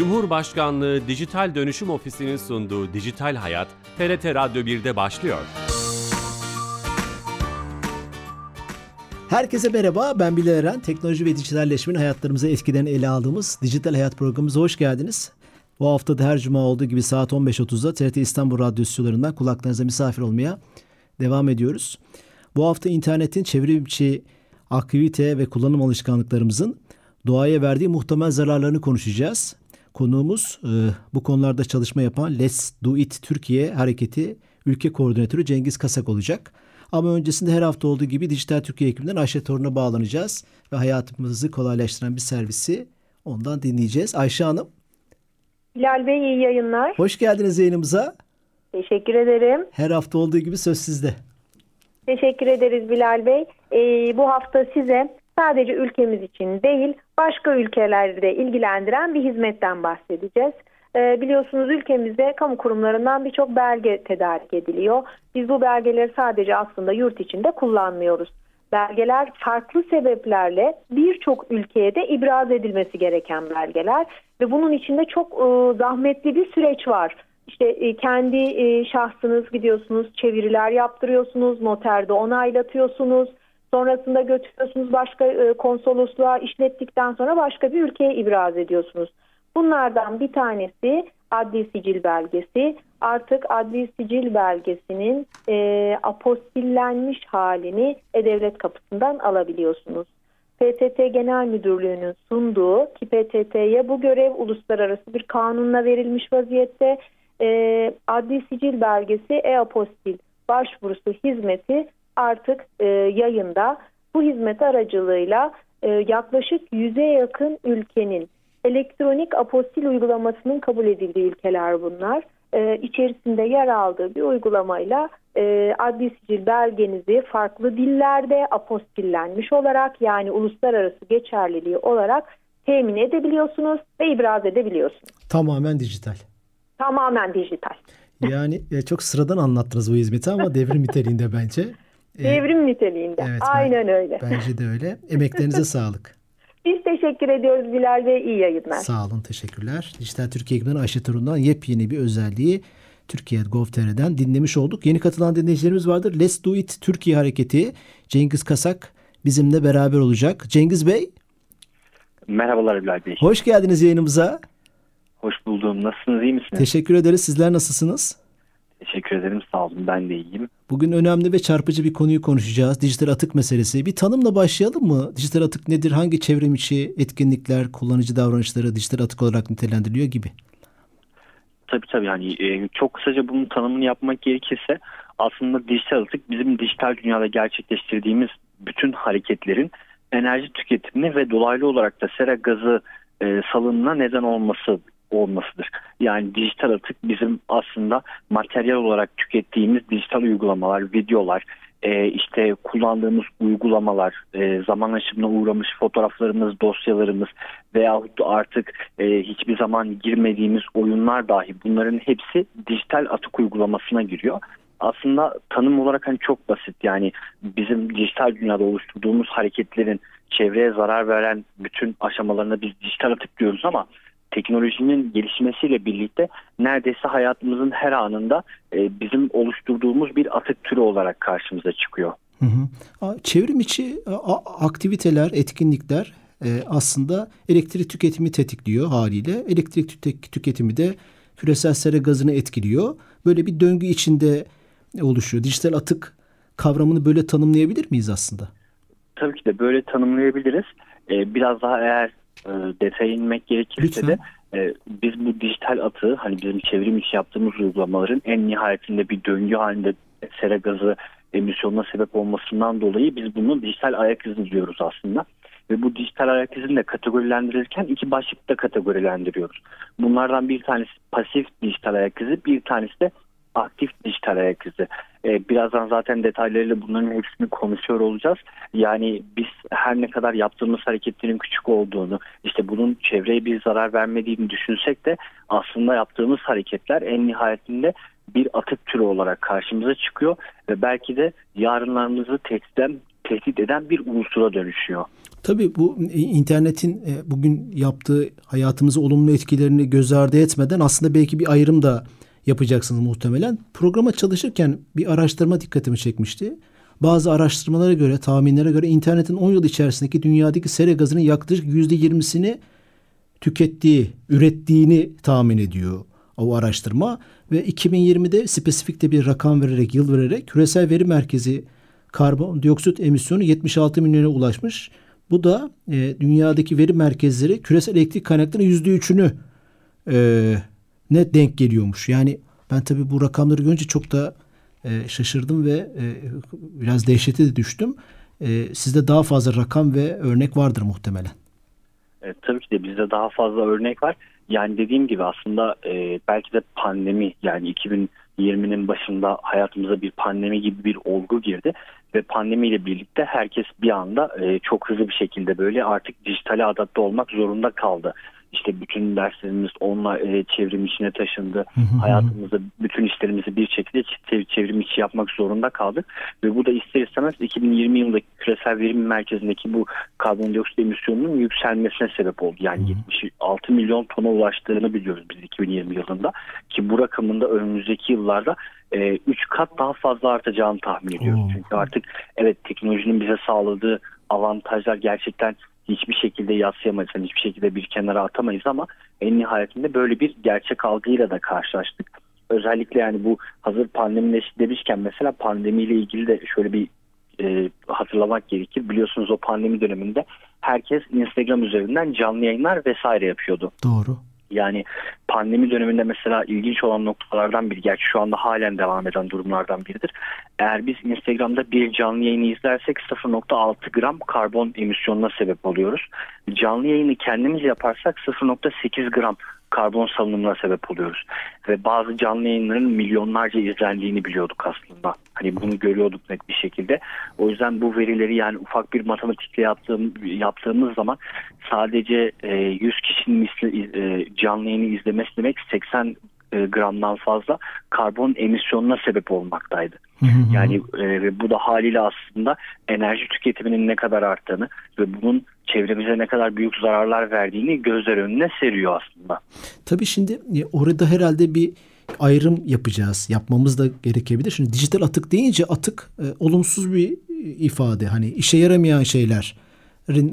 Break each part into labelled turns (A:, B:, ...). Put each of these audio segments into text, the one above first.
A: Cumhurbaşkanlığı Dijital Dönüşüm Ofisi'nin sunduğu Dijital Hayat, TRT Radyo 1'de başlıyor.
B: Herkese merhaba, ben Bilal Eren. Teknoloji ve dijitalleşmenin hayatlarımıza etkilerini ele aldığımız Dijital Hayat programımıza hoş geldiniz. Bu hafta da her cuma olduğu gibi saat 15.30'da TRT İstanbul Radyo stüdyolarından kulaklarınıza misafir olmaya devam ediyoruz. Bu hafta internetin çevrimiçi aktivite ve kullanım alışkanlıklarımızın doğaya verdiği muhtemel zararlarını konuşacağız. Konuğumuz e, bu konularda çalışma yapan Let's Do It Türkiye Hareketi Ülke Koordinatörü Cengiz Kasak olacak. Ama öncesinde her hafta olduğu gibi Dijital Türkiye ekibinden Ayşe Torun'a bağlanacağız ve hayatımızı kolaylaştıran bir servisi ondan dinleyeceğiz. Ayşe Hanım.
C: Bilal Bey iyi yayınlar.
B: Hoş geldiniz yayınımıza.
C: Teşekkür ederim.
B: Her hafta olduğu gibi söz sizde.
C: Teşekkür ederiz Bilal Bey. Ee, bu hafta size sadece ülkemiz için değil başka ülkelerde ilgilendiren bir hizmetten bahsedeceğiz. Ee, biliyorsunuz ülkemizde kamu kurumlarından birçok belge tedarik ediliyor. Biz bu belgeleri sadece aslında yurt içinde kullanmıyoruz. Belgeler farklı sebeplerle birçok ülkeye de ibraz edilmesi gereken belgeler ve bunun içinde çok e, zahmetli bir süreç var. İşte e, kendi e, şahsınız gidiyorsunuz, çeviriler yaptırıyorsunuz, noterde onaylatıyorsunuz. Sonrasında götürüyorsunuz başka e, konsolosluğa işlettikten sonra başka bir ülkeye ibraz ediyorsunuz. Bunlardan bir tanesi adli sicil belgesi. Artık adli sicil belgesinin e, apostillenmiş halini E-Devlet kapısından alabiliyorsunuz. PTT Genel Müdürlüğü'nün sunduğu ki PTT'ye bu görev uluslararası bir kanunla verilmiş vaziyette e, adli sicil belgesi e-apostil başvurusu hizmeti artık e, yayında. Bu hizmet aracılığıyla e, yaklaşık yüze yakın ülkenin elektronik apostil uygulamasının kabul edildiği ülkeler bunlar. E, içerisinde yer aldığı bir uygulamayla e, adli sicil belgenizi farklı dillerde apostillenmiş olarak yani uluslararası geçerliliği olarak temin edebiliyorsunuz ve ibraz edebiliyorsunuz.
B: Tamamen dijital.
C: Tamamen dijital.
B: Yani e, çok sıradan anlattınız bu hizmeti ama devrim niteliğinde bence.
C: E, devrim niteliğinde. Evet, Aynen
B: ben,
C: öyle.
B: Bence de öyle. Emeklerinize sağlık.
C: Biz teşekkür ediyoruz Bilal Bey. İyi yayınlar.
B: Sağ olun. Teşekkürler. Dijital Türkiye ekibinden Ayşe Torun'dan yepyeni bir özelliği Türkiye Gov.tr'den dinlemiş olduk. Yeni katılan dinleyicilerimiz vardır. Let's Do It Türkiye Hareketi Cengiz Kasak bizimle beraber olacak. Cengiz Bey.
D: Merhabalar Bilal Bey.
B: Hoş geldiniz yayınımıza.
D: Hoş buldum. Nasılsınız? İyi misiniz?
B: Teşekkür ederiz. Sizler nasılsınız?
D: Teşekkür ederim. Sağ olun. Ben de iyiyim.
B: Bugün önemli ve çarpıcı bir konuyu konuşacağız. Dijital atık meselesi. Bir tanımla başlayalım mı? Dijital atık nedir? Hangi çevrim içi etkinlikler, kullanıcı davranışları dijital atık olarak nitelendiriliyor gibi?
D: Tabii tabii. Yani e, çok kısaca bunun tanımını yapmak gerekirse aslında dijital atık bizim dijital dünyada gerçekleştirdiğimiz bütün hareketlerin enerji tüketimini ve dolaylı olarak da sera gazı e, salınına neden olması olmasıdır. Yani dijital atık bizim aslında materyal olarak tükettiğimiz dijital uygulamalar, videolar, e, işte kullandığımız uygulamalar, e, zaman aşımına uğramış fotoğraflarımız, dosyalarımız veyahut artık e, hiçbir zaman girmediğimiz oyunlar dahi bunların hepsi dijital atık uygulamasına giriyor. Aslında tanım olarak hani çok basit yani bizim dijital dünyada oluşturduğumuz hareketlerin çevreye zarar veren bütün aşamalarına biz dijital atık diyoruz ama teknolojinin gelişmesiyle birlikte neredeyse hayatımızın her anında e, bizim oluşturduğumuz bir atık türü olarak karşımıza çıkıyor.
B: Hı hı. Çevrim içi aktiviteler, etkinlikler e, aslında elektrik tüketimi tetikliyor haliyle. Elektrik tüketimi de küresel sera gazını etkiliyor. Böyle bir döngü içinde oluşuyor. Dijital atık kavramını böyle tanımlayabilir miyiz aslında?
D: Tabii ki de böyle tanımlayabiliriz. Ee, biraz daha eğer e, detaya inmek gerekirse de e, biz bu dijital atığı hani bizim çevrim içi yaptığımız uygulamaların en nihayetinde bir döngü halinde sera gazı emisyonuna sebep olmasından dolayı biz bunu dijital ayak izi diyoruz aslında. Ve bu dijital ayak izini de kategorilendirirken iki başlıkta kategorilendiriyoruz. Bunlardan bir tanesi pasif dijital ayak izi, bir tanesi de aktif dijital ayak izi. Ee, birazdan zaten detaylarıyla bunların hepsini konuşuyor olacağız. Yani biz her ne kadar yaptığımız hareketlerin küçük olduğunu, işte bunun çevreye bir zarar vermediğini düşünsek de aslında yaptığımız hareketler en nihayetinde bir atık türü olarak karşımıza çıkıyor ve belki de yarınlarımızı tehdit tehdit eden bir unsura dönüşüyor.
B: Tabii bu internetin e, bugün yaptığı hayatımızı olumlu etkilerini göz ardı etmeden aslında belki bir ayrım da yapacaksınız muhtemelen. Programa çalışırken bir araştırma dikkatimi çekmişti. Bazı araştırmalara göre, tahminlere göre internetin 10 yıl içerisindeki dünyadaki sera gazının yaklaşık %20'sini tükettiği, ürettiğini tahmin ediyor o araştırma ve 2020'de spesifik de bir rakam vererek, yıl vererek küresel veri merkezi karbondioksit emisyonu 76 milyona ulaşmış. Bu da e, dünyadaki veri merkezleri küresel elektrik kaynaklarının %3'ünü e, ne denk geliyormuş. Yani ben tabii bu rakamları görünce çok da e, şaşırdım ve e, biraz dehşete de düştüm. E, sizde daha fazla rakam ve örnek vardır muhtemelen.
D: E, tabii ki de bizde daha fazla örnek var. Yani dediğim gibi aslında e, belki de pandemi yani 2020'nin başında hayatımıza bir pandemi gibi bir olgu girdi ve pandemiyle birlikte herkes bir anda e, çok hızlı bir şekilde böyle artık dijitale adapte olmak zorunda kaldı işte bütün derslerimiz onunla e, çevrim içine taşındı. Hı hı. Hayatımızda bütün işlerimizi bir şekilde çevrim içi yapmak zorunda kaldık. Ve bu da ister istemez 2020 yılındaki küresel verim merkezindeki bu karbondioksit emisyonunun yükselmesine sebep oldu. Yani hı hı. 76 milyon tona ulaştığını biliyoruz biz 2020 yılında. Ki bu rakamında önümüzdeki yıllarda 3 e, kat daha fazla artacağını tahmin ediyoruz. Oo. Çünkü artık evet teknolojinin bize sağladığı avantajlar gerçekten hiçbir şekilde yaslayamayız. Yani hiçbir şekilde bir kenara atamayız ama en nihayetinde böyle bir gerçek algıyla da karşılaştık. Özellikle yani bu hazır pandemi demişken mesela pandemiyle ilgili de şöyle bir e, hatırlamak gerekir. Biliyorsunuz o pandemi döneminde herkes Instagram üzerinden canlı yayınlar vesaire yapıyordu.
B: Doğru.
D: Yani pandemi döneminde mesela ilginç olan noktalardan biri, gerçi şu anda halen devam eden durumlardan biridir. Eğer biz Instagram'da bir canlı yayını izlersek 0.6 gram karbon emisyonuna sebep oluyoruz. Canlı yayını kendimiz yaparsak 0.8 gram karbon salınımına sebep oluyoruz. Ve bazı canlı yayınların milyonlarca izlendiğini biliyorduk aslında. Hani bunu görüyorduk net bir şekilde. O yüzden bu verileri yani ufak bir matematikle yaptığım, yaptığımız zaman sadece e, 100 kişinin misli, e, canlı yayını izlemesi demek 80 e, gramdan fazla karbon emisyonuna sebep olmaktaydı. Yani e, bu da haliyle aslında enerji tüketiminin ne kadar arttığını ve bunun çevremize ne kadar büyük zararlar verdiğini gözler önüne seriyor aslında.
B: Tabii şimdi e, orada herhalde bir ayrım yapacağız. Yapmamız da gerekebilir. Şimdi dijital atık deyince atık e, olumsuz bir ifade. Hani işe yaramayan şeyler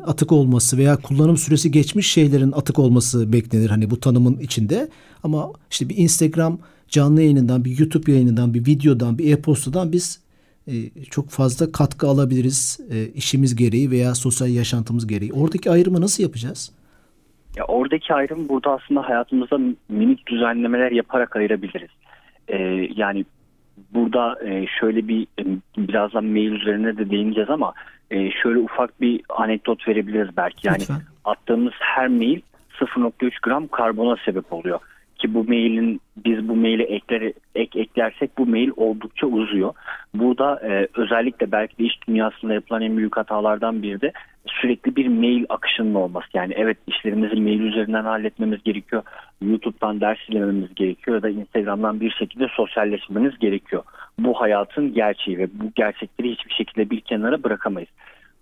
B: atık olması veya kullanım süresi geçmiş şeylerin atık olması beklenir hani bu tanımın içinde. Ama işte bir Instagram canlı yayınından, bir YouTube yayınından, bir videodan, bir e-postadan biz e, çok fazla katkı alabiliriz e, işimiz gereği veya sosyal yaşantımız gereği. Oradaki ayrımı nasıl yapacağız?
D: Ya oradaki ayrım burada aslında hayatımızda minik düzenlemeler yaparak ayırabiliriz. Ee, yani burada e, şöyle bir e, birazdan mail üzerine de değineceğiz ama e, şöyle ufak bir anekdot verebiliriz belki. Yani Lütfen. attığımız her mail 0.3 gram karbona sebep oluyor ki bu mailin biz bu maili ekler, ek eklersek bu mail oldukça uzuyor. Burada e, özellikle belki de iş dünyasında yapılan en büyük hatalardan biri de sürekli bir mail akışının olması. Yani evet işlerimizi mail üzerinden halletmemiz gerekiyor. YouTube'dan ders izlememiz gerekiyor ya da Instagram'dan bir şekilde sosyalleşmemiz gerekiyor. Bu hayatın gerçeği ve bu gerçekleri hiçbir şekilde kenara bırakamayız.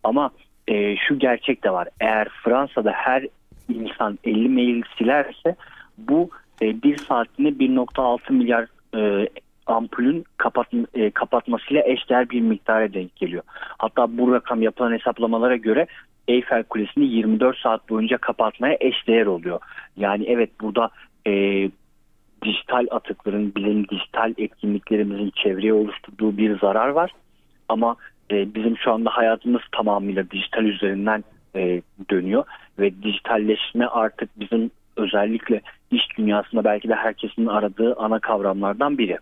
D: Ama e, şu gerçek de var. Eğer Fransa'da her insan 50 mail silerse bu e, bir saatinde 1.6 milyar e, ampulün kapat, e, kapatmasıyla eşdeğer bir miktara denk geliyor. Hatta bu rakam yapılan hesaplamalara göre Eyfel Kulesi'ni 24 saat boyunca kapatmaya eşdeğer oluyor. Yani evet burada e, dijital atıkların, bilim dijital etkinliklerimizin çevreye oluşturduğu bir zarar var. Ama e, bizim şu anda hayatımız tamamıyla dijital üzerinden e, dönüyor ve dijitalleşme artık bizim özellikle iş dünyasında belki de herkesin aradığı ana kavramlardan biri.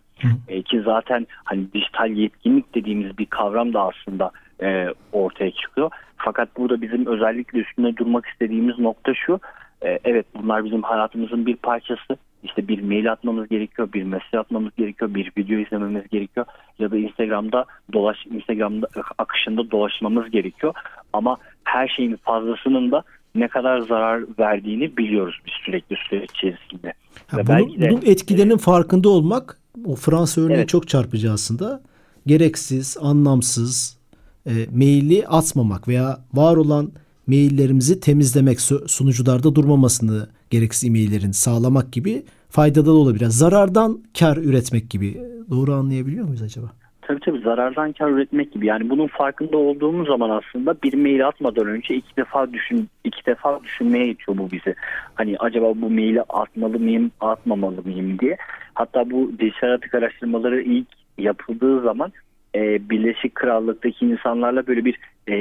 D: E, ki zaten hani dijital yetkinlik dediğimiz bir kavram da aslında e, ortaya çıkıyor. Fakat burada bizim özellikle üstünde durmak istediğimiz nokta şu. E, evet bunlar bizim hayatımızın bir parçası. İşte bir mail atmamız gerekiyor, bir mesaj atmamız gerekiyor, bir video izlememiz gerekiyor ya da Instagram'da dolaş Instagram'da akışında dolaşmamız gerekiyor. Ama her şeyin fazlasının da ne kadar zarar verdiğini biliyoruz biz sürekli süreç içerisinde.
B: Ha, Ve bunun, de, bunun etkilerinin e, farkında olmak o Fransa örneği evet. çok çarpıcı aslında. Gereksiz, anlamsız e, maili atmamak veya var olan maillerimizi temizlemek, sunucularda durmamasını gereksiz e-maillerin sağlamak gibi faydalı olabilir. Zarardan kar üretmek gibi. Doğru anlayabiliyor muyuz acaba?
D: Tabii tabii zarardan kar üretmek gibi. Yani bunun farkında olduğumuz zaman aslında bir mail atmadan önce iki defa düşün iki defa düşünmeye itiyor bu bizi. Hani acaba bu maili atmalı mıyım, atmamalı mıyım diye. Hatta bu dijital atık araştırmaları ilk yapıldığı zaman e, Birleşik Krallık'taki insanlarla böyle bir e,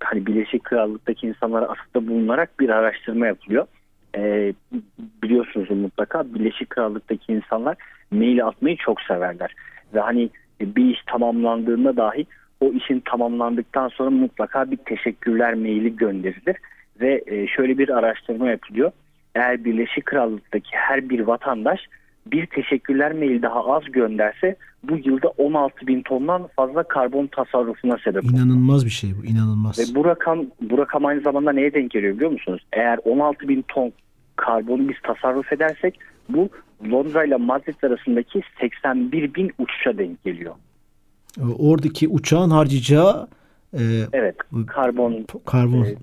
D: hani Birleşik Krallık'taki insanlara aslında bulunarak bir araştırma yapılıyor. E, biliyorsunuz mutlaka Birleşik Krallık'taki insanlar mail atmayı çok severler. Ve hani bir iş tamamlandığında dahi o işin tamamlandıktan sonra mutlaka bir teşekkürler maili gönderilir. Ve e, şöyle bir araştırma yapılıyor. Eğer Birleşik Krallık'taki her bir vatandaş bir teşekkürler mail daha az gönderse bu yılda 16 bin tondan fazla karbon tasarrufuna sebep
B: olur. İnanılmaz bir şey bu inanılmaz.
D: Ve bu rakam, bu rakam aynı zamanda neye denk geliyor biliyor musunuz? Eğer 16 bin ton karbonu biz tasarruf edersek bu Londra ile Madrid arasındaki 81 bin uçuşa denk geliyor.
B: Oradaki uçağın harcayacağı
D: e, evet karbon
B: karbon e,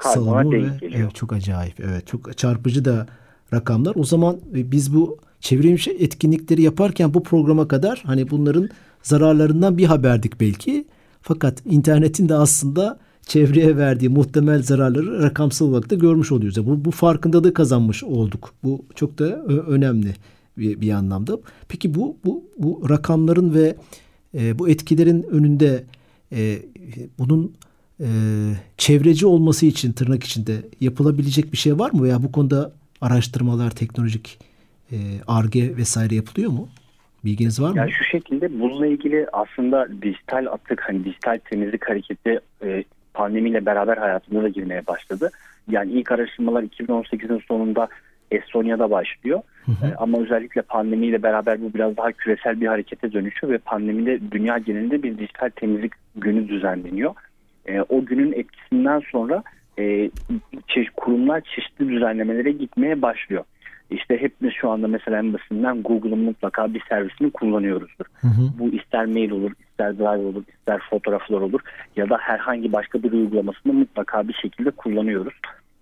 B: salımı ve evet, çok acayip evet çok çarpıcı da rakamlar. O zaman e, biz bu çevrimiçi etkinlikleri yaparken bu programa kadar hani bunların zararlarından bir haberdik belki. Fakat internetin de aslında çevreye verdiği muhtemel zararları rakamsal olarak da görmüş oluyoruz. Yani bu, bu farkındalığı kazanmış olduk. Bu çok da önemli bir, bir anlamda. Peki bu bu bu rakamların ve e, bu etkilerin önünde e, bunun e, çevreci olması için tırnak içinde yapılabilecek bir şey var mı veya bu konuda araştırmalar, teknolojik ARGE e, vesaire yapılıyor mu? Bilginiz var mı?
D: Yani şu şekilde bununla ilgili aslında dijital atık, hani dijital temizlik hareketi e, pandemiyle beraber hayatımıza girmeye başladı. Yani ilk araştırmalar 2018'in sonunda Estonya'da başlıyor. Hı hı. E, ama özellikle pandemiyle beraber bu biraz daha küresel bir harekete dönüşüyor ve pandemide dünya genelinde bir dijital temizlik günü düzenleniyor. E, o günün etkisinden sonra e, kurumlar çeşitli düzenlemelere gitmeye başlıyor. İşte hepimiz şu anda mesela en basitinden Google'ın mutlaka bir servisini kullanıyoruzdur. Hı hı. Bu ister mail olur, ister drive olur, ister fotoğraflar olur ya da herhangi başka bir uygulamasını mutlaka bir şekilde kullanıyoruz.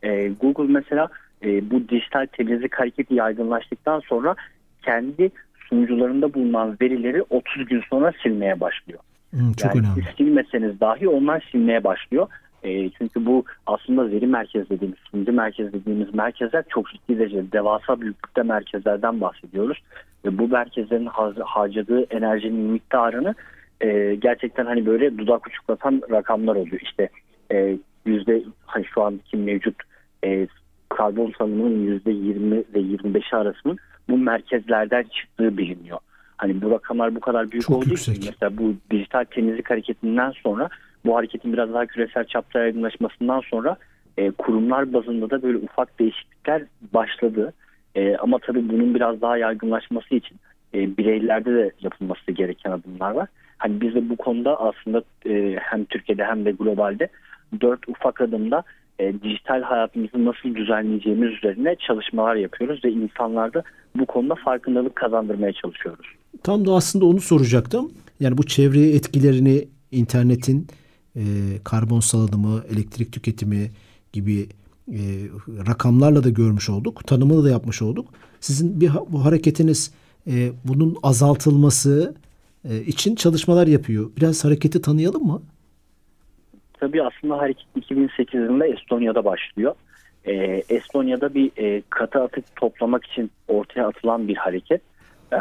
D: Ee, Google mesela e, bu dijital temizlik hareketi yaygınlaştıktan sonra kendi sunucularında bulunan verileri 30 gün sonra silmeye başlıyor.
B: Hmm, çok
D: yani
B: önemli.
D: silmeseniz dahi onlar silmeye başlıyor. E, çünkü bu aslında veri merkez dediğimiz, sunucu merkez dediğimiz merkezler çok ciddi derecede devasa büyüklükte merkezlerden bahsediyoruz. Ve bu merkezlerin harcadığı enerjinin miktarını e, gerçekten hani böyle dudak uçuklatan rakamlar oluyor. İşte e, yüzde hani şu anki mevcut e, karbon salımının yüzde 20 ve 25 arasının bu merkezlerden çıktığı biliniyor. Hani bu rakamlar bu kadar büyük
B: Çok
D: olduğu
B: yüksek.
D: için mesela bu dijital temizlik hareketinden sonra bu hareketin biraz daha küresel çapta yaygınlaşmasından sonra e, kurumlar bazında da böyle ufak değişiklikler başladı. E, ama tabii bunun biraz daha yaygınlaşması için e, bireylerde de yapılması gereken adımlar var. Hani biz de bu konuda aslında e, hem Türkiye'de hem de globalde dört ufak adımda e, dijital hayatımızı nasıl düzenleyeceğimiz üzerine çalışmalar yapıyoruz ve insanlarda bu konuda farkındalık kazandırmaya çalışıyoruz.
B: Tam da aslında onu soracaktım. Yani bu çevreye etkilerini internetin e, karbon salınımı, elektrik tüketimi gibi e, rakamlarla da görmüş olduk. Tanımını da yapmış olduk. Sizin bir bu hareketiniz e, bunun azaltılması e, için çalışmalar yapıyor. Biraz hareketi tanıyalım mı?
D: Tabii aslında hareket 2008 yılında Estonya'da başlıyor. E, Estonya'da bir e, katı atık toplamak için ortaya atılan bir hareket. E,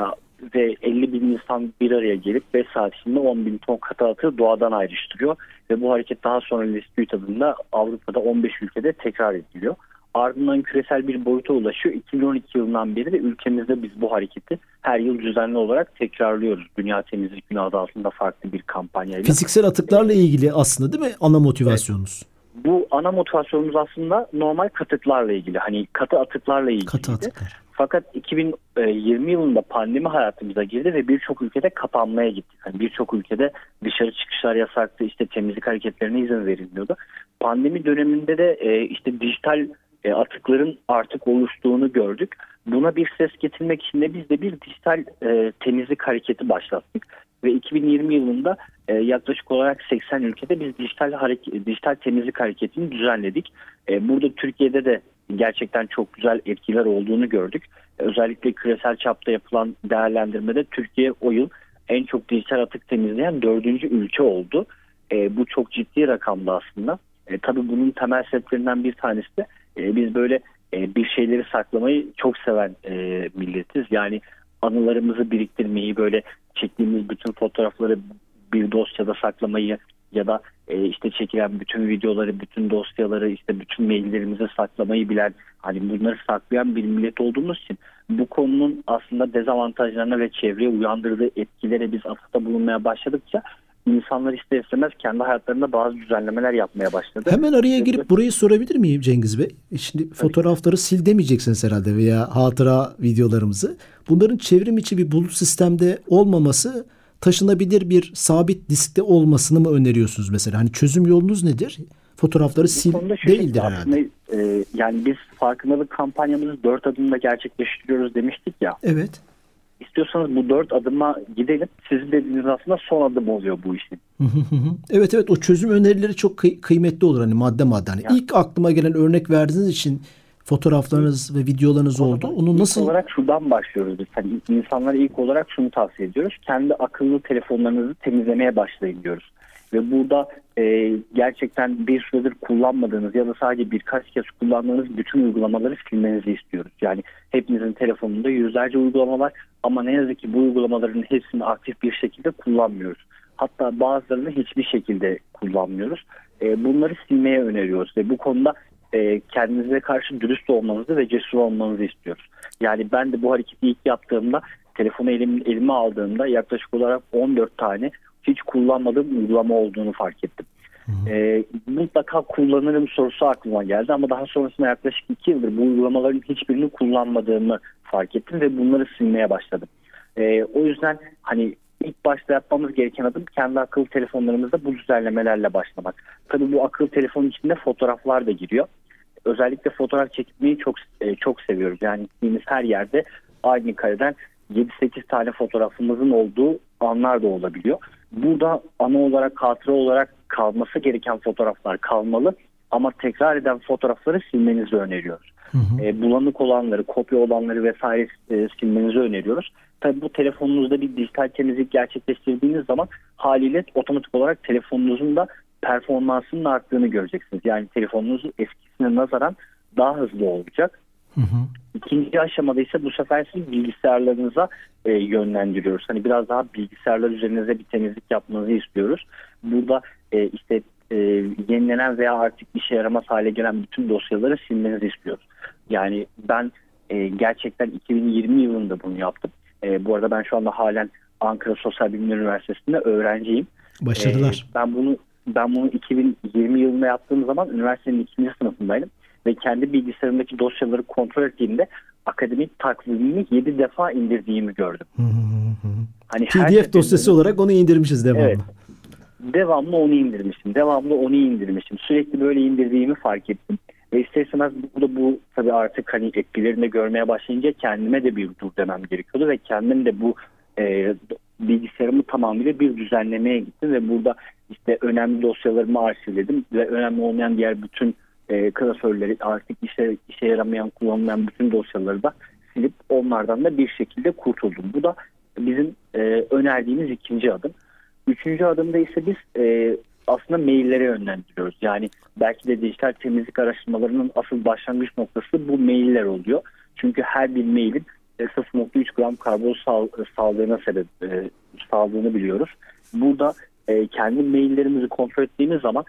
D: ve 50 bin insan bir araya gelip 5 saat içinde 10 bin ton katı atığı doğadan ayrıştırıyor. Ve bu hareket daha sonra Lisbüt adında Avrupa'da 15 ülkede tekrar ediliyor. Ardından küresel bir boyuta ulaşıyor. 2012 yılından beri de ülkemizde biz bu hareketi her yıl düzenli olarak tekrarlıyoruz. Dünya Temizlik Günü adı altında farklı bir kampanyayla.
B: Fiziksel atıklarla ilgili aslında değil mi ana motivasyonunuz?
D: Evet. Bu ana motivasyonumuz aslında normal katıklarla ilgili. Hani katı atıklarla ilgili.
B: Katı atıklar.
D: Fakat 2020 yılında pandemi hayatımıza girdi ve birçok ülkede kapanmaya gittik. Yani birçok ülkede dışarı çıkışlar yasaktı, işte temizlik hareketlerine izin verilmiyordu. Pandemi döneminde de e, işte dijital e, atıkların artık oluştuğunu gördük. Buna bir ses getirmek için de biz de bir dijital e, temizlik hareketi başlattık. Ve 2020 yılında e, yaklaşık olarak 80 ülkede biz dijital hareket, dijital temizlik hareketini düzenledik. E, burada Türkiye'de de gerçekten çok güzel etkiler olduğunu gördük. E, özellikle küresel çapta yapılan değerlendirmede Türkiye o yıl en çok dijital atık temizleyen dördüncü ülke oldu. E, bu çok ciddi rakamdı aslında. E, tabii bunun temel sebeplerinden bir tanesi de e, biz böyle e, bir şeyleri saklamayı çok seven e, milletiz. Yani anılarımızı biriktirmeyi böyle çektiğimiz bütün fotoğrafları bir dosyada saklamayı ya da e, işte çekilen bütün videoları, bütün dosyaları, işte bütün maillerimizi saklamayı bilen, hani bunları saklayan bir millet olduğumuz için bu konunun aslında dezavantajlarına ve çevreye uyandırdığı etkilere biz atıfta bulunmaya başladıkça insanlar ister istemez kendi hayatlarında bazı düzenlemeler yapmaya başladı.
B: Hemen araya girip burayı sorabilir miyim Cengiz Bey? Şimdi Tabii. fotoğrafları sil demeyeceksiniz herhalde veya hatıra videolarımızı. Bunların çevrim içi bir bulut sistemde olmaması taşınabilir bir sabit diskte olmasını mı öneriyorsunuz mesela? Hani çözüm yolunuz nedir? Fotoğrafları sil değildir herhalde.
D: e, yani biz farkındalık kampanyamızı dört adımda gerçekleştiriyoruz demiştik ya.
B: Evet.
D: İstiyorsanız bu dört adıma gidelim. Sizin dediğiniz aslında son adım oluyor bu işin.
B: evet evet o çözüm önerileri çok kıy- kıymetli olur hani madde madde. Hani yani. ilk aklıma gelen örnek verdiğiniz için fotoğraflarınız ve videolarınız o oldu. Onu nasıl
D: ilk olarak şuradan başlıyoruz biz. Hani insanlara ilk olarak şunu tavsiye ediyoruz. Kendi akıllı telefonlarınızı temizlemeye başlayın diyoruz. Ve burada e, gerçekten bir süredir kullanmadığınız ya da sadece birkaç kez kullandığınız bütün uygulamaları silmenizi istiyoruz. Yani hepinizin telefonunda yüzlerce uygulama var ama ne yazık ki bu uygulamaların hepsini aktif bir şekilde kullanmıyoruz. Hatta bazılarını hiçbir şekilde kullanmıyoruz. E, bunları silmeye öneriyoruz ve bu konuda e, kendinize karşı dürüst olmanızı ve cesur olmanızı istiyoruz. Yani ben de bu hareketi ilk yaptığımda telefonu elim, elime aldığımda yaklaşık olarak 14 tane hiç kullanmadığım uygulama olduğunu fark ettim. E, mutlaka kullanırım sorusu aklıma geldi ama daha sonrasında yaklaşık iki yıldır bu uygulamaların hiçbirini kullanmadığımı fark ettim ve bunları silmeye başladım. E, o yüzden hani ilk başta yapmamız gereken adım kendi akıllı telefonlarımızda bu düzenlemelerle başlamak. Tabii bu akıllı telefonun içinde fotoğraflar da giriyor. Özellikle fotoğraf çekmeyi çok e, çok seviyoruz. Yani gittiğimiz her yerde aynı kareden 7-8 tane fotoğrafımızın olduğu anlar da olabiliyor. Burada ana olarak hatıra olarak kalması gereken fotoğraflar kalmalı ama tekrar eden fotoğrafları silmenizi öneriyoruz. Hı hı. E, bulanık olanları, kopya olanları vesaire e, silmenizi öneriyoruz. Tabii bu telefonunuzda bir dijital temizlik gerçekleştirdiğiniz zaman haliyle otomatik olarak telefonunuzun da performansının arttığını göreceksiniz. Yani telefonunuz eskisine nazaran daha hızlı olacak. Hı hı. İkinci aşamada ise bu sefer siz bilgisayarlarınıza e, yönlendiriyoruz. Hani biraz daha bilgisayarlar üzerinize bir temizlik yapmanızı istiyoruz. Burada e, işte e, yenilenen veya artık işe yaramaz hale gelen bütün dosyaları silmenizi istiyoruz. Yani ben e, gerçekten 2020 yılında bunu yaptım. E, bu arada ben şu anda halen Ankara Sosyal Bilimler Üniversitesi'nde öğrenciyim.
B: Başarılar.
D: E, ben bunu ben bunu 2020 yılında yaptığım zaman üniversitenin ikinci sınıfındaydım ve kendi bilgisayarımdaki dosyaları kontrol ettiğimde akademik takvimimi 7 defa indirdiğimi gördüm.
B: hani PDF dosyası olarak onu indirmişiz devamlı. Evet.
D: Devamlı onu indirmişim. Devamlı onu indirmişim. Sürekli böyle indirdiğimi fark ettim. Ve ister istemez burada bu tabii artık hani etkilerini görmeye başlayınca kendime de bir dur demem gerekiyordu ve kendim de bu e, bilgisayarımı tamamıyla bir düzenlemeye gittim ve burada işte önemli dosyalarımı arşivledim ve önemli olmayan diğer bütün e, klasörleri artık işe, işe yaramayan kullanılmayan bütün dosyaları da silip onlardan da bir şekilde kurtuldum. Bu da bizim e, önerdiğimiz ikinci adım. Üçüncü adımda ise biz e, aslında maillere yönlendiriyoruz. Yani belki de dijital temizlik araştırmalarının asıl başlangıç noktası bu mailler oluyor. Çünkü her bir mailin 0.3 gram karbon sağ, sağlığına sebep e, sağladığını biliyoruz. Burada e, kendi maillerimizi kontrol ettiğimiz zaman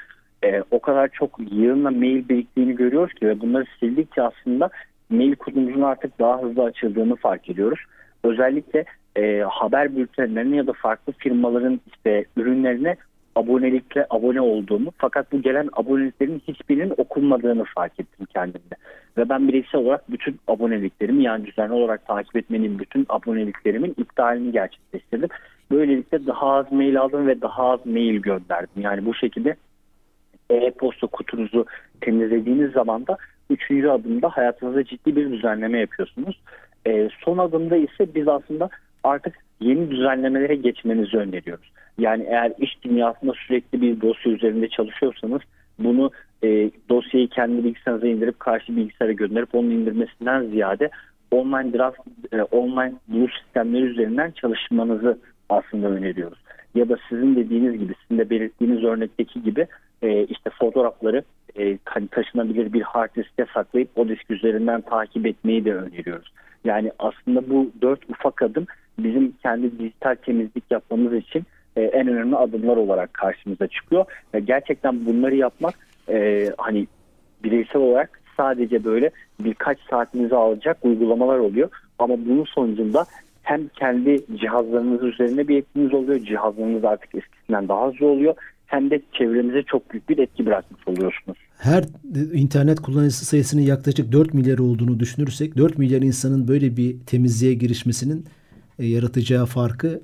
D: e, o kadar çok yığınla mail biriktiğini görüyoruz ki ve bunları sildikçe aslında mail kutumuzun artık daha hızlı açıldığını fark ediyoruz. Özellikle e, haber bültenlerine ya da farklı firmaların işte ürünlerine abonelikle abone olduğumu fakat bu gelen aboneliklerin hiçbirinin okunmadığını fark ettim kendimde. Ve ben bireysel olarak bütün aboneliklerimi yani düzenli olarak takip etmenin bütün aboneliklerimin iptalini gerçekleştirdim. Böylelikle daha az mail aldım ve daha az mail gönderdim. Yani bu şekilde e-posta kutunuzu temizlediğiniz zaman da üçüncü adımda hayatınızda ciddi bir düzenleme yapıyorsunuz. E, son adımda ise biz aslında artık yeni düzenlemelere geçmenizi öneriyoruz. Yani eğer iş dünyasında sürekli bir dosya üzerinde çalışıyorsanız bunu e, dosyayı kendi bilgisayarınıza indirip karşı bilgisayara gönderip onun indirmesinden ziyade online draft, e, online buluş sistemleri üzerinden çalışmanızı aslında öneriyoruz. Ya da sizin dediğiniz gibi, sizin de belirttiğiniz örnekteki gibi e, işte fotoğrafları e, hani taşınabilir bir hard diske saklayıp o disk üzerinden takip etmeyi de öneriyoruz. Yani aslında bu dört ufak adım bizim kendi dijital temizlik yapmamız için e, en önemli adımlar olarak karşımıza çıkıyor. Ve gerçekten bunları yapmak e, hani bireysel olarak sadece böyle birkaç saatinizi alacak uygulamalar oluyor. Ama bunun sonucunda hem kendi cihazlarınız üzerine bir etkiniz oluyor. Cihazlarınız artık eskisinden daha hızlı oluyor. Hem de çevremize çok büyük bir etki bırakmış oluyorsunuz.
B: Her internet kullanıcısı sayısının yaklaşık 4 milyar olduğunu düşünürsek 4 milyar insanın böyle bir temizliğe girişmesinin e, yaratacağı farkı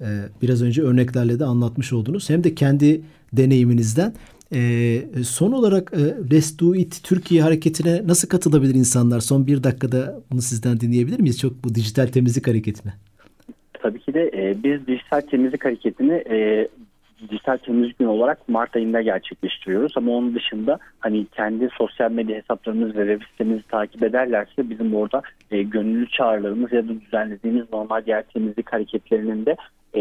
B: e, biraz önce örneklerle de anlatmış oldunuz. Hem de kendi deneyiminizden. E, son olarak e, Let's Do It Türkiye hareketine nasıl katılabilir insanlar? Son bir dakikada bunu sizden dinleyebilir miyiz? Çok bu dijital temizlik hareketine.
D: Tabii ki de e, biz dijital temizlik hareketini e, dijital temizlik günü olarak Mart ayında gerçekleştiriyoruz. Ama onun dışında hani kendi sosyal medya hesaplarımız ve web sitemizi takip ederlerse bizim orada e, gönüllü çağrılarımız ya da düzenlediğimiz normal diğer temizlik hareketlerinin de e,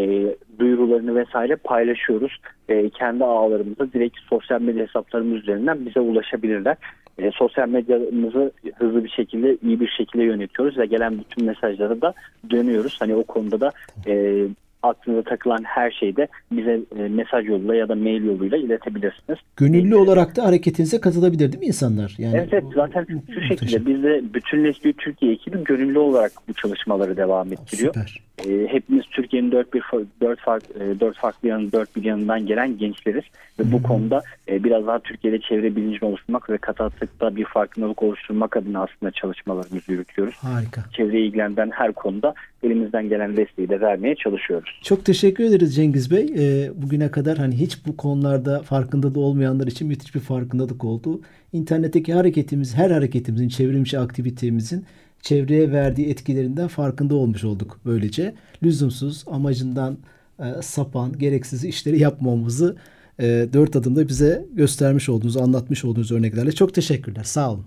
D: duyurularını vesaire paylaşıyoruz. E, kendi ağlarımıza direkt sosyal medya hesaplarımız üzerinden bize ulaşabilirler. E, sosyal medyamızı hızlı bir şekilde iyi bir şekilde yönetiyoruz ve gelen bütün mesajlara da dönüyoruz. Hani o konuda da e, aklınıza takılan her şeyde bize e, mesaj yoluyla ya da mail yoluyla iletebilirsiniz.
B: Gönüllü olarak da hareketinize katılabilir değil mi insanlar?
D: Yani evet, evet zaten şu şekilde biz de bütünleştiği Türkiye ekibi gönüllü olarak bu çalışmaları devam ettiriyor. Süper. E, hepimiz Türkiye'nin dört bir dört farklı e, dört farklı yanı dört bir yanından gelen gençleriz ve hmm. bu konuda e, biraz daha Türkiye'de çevre bilincini oluşturmak ve kat atıkta bir farkındalık oluşturmak adına aslında çalışmalarımızı yürütüyoruz.
B: Harika.
D: Çevreye ilgilendiren her konuda elimizden gelen desteği de vermeye çalışıyoruz.
B: Çok teşekkür ederiz Cengiz Bey. E, bugüne kadar hani hiç bu konularda farkında da olmayanlar için müthiş bir farkındalık oldu. İnternetteki hareketimiz, her hareketimizin, çevrimçi aktivitemizin çevreye verdiği etkilerinden farkında olmuş olduk böylece. Lüzumsuz, amacından e, sapan, gereksiz işleri yapmamamızı e, dört adımda bize göstermiş olduğunuz, anlatmış olduğunuz örneklerle çok teşekkürler. Sağ olun.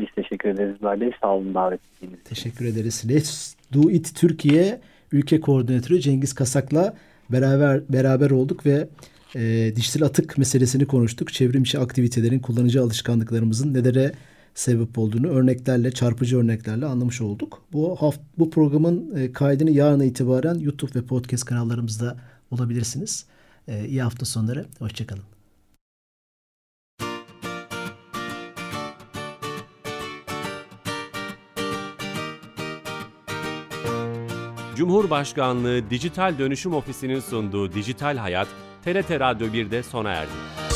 D: Biz teşekkür ederiz Bey. Sağ olun davet ettiğiniz
B: Teşekkür ederiz. Let's Do It Türkiye ülke koordinatörü Cengiz Kasak'la beraber beraber olduk ve e, dijital atık meselesini konuştuk. Çevrimçi aktivitelerin kullanıcı alışkanlıklarımızın nelere sebep olduğunu örneklerle, çarpıcı örneklerle anlamış olduk. Bu haft bu programın e, kaydını yarına itibaren YouTube ve podcast kanallarımızda bulabilirsiniz. E, iyi hafta sonları, hoşçakalın.
A: Cumhurbaşkanlığı Dijital Dönüşüm Ofisi'nin sunduğu Dijital Hayat, TRT Radyo 1'de sona erdi.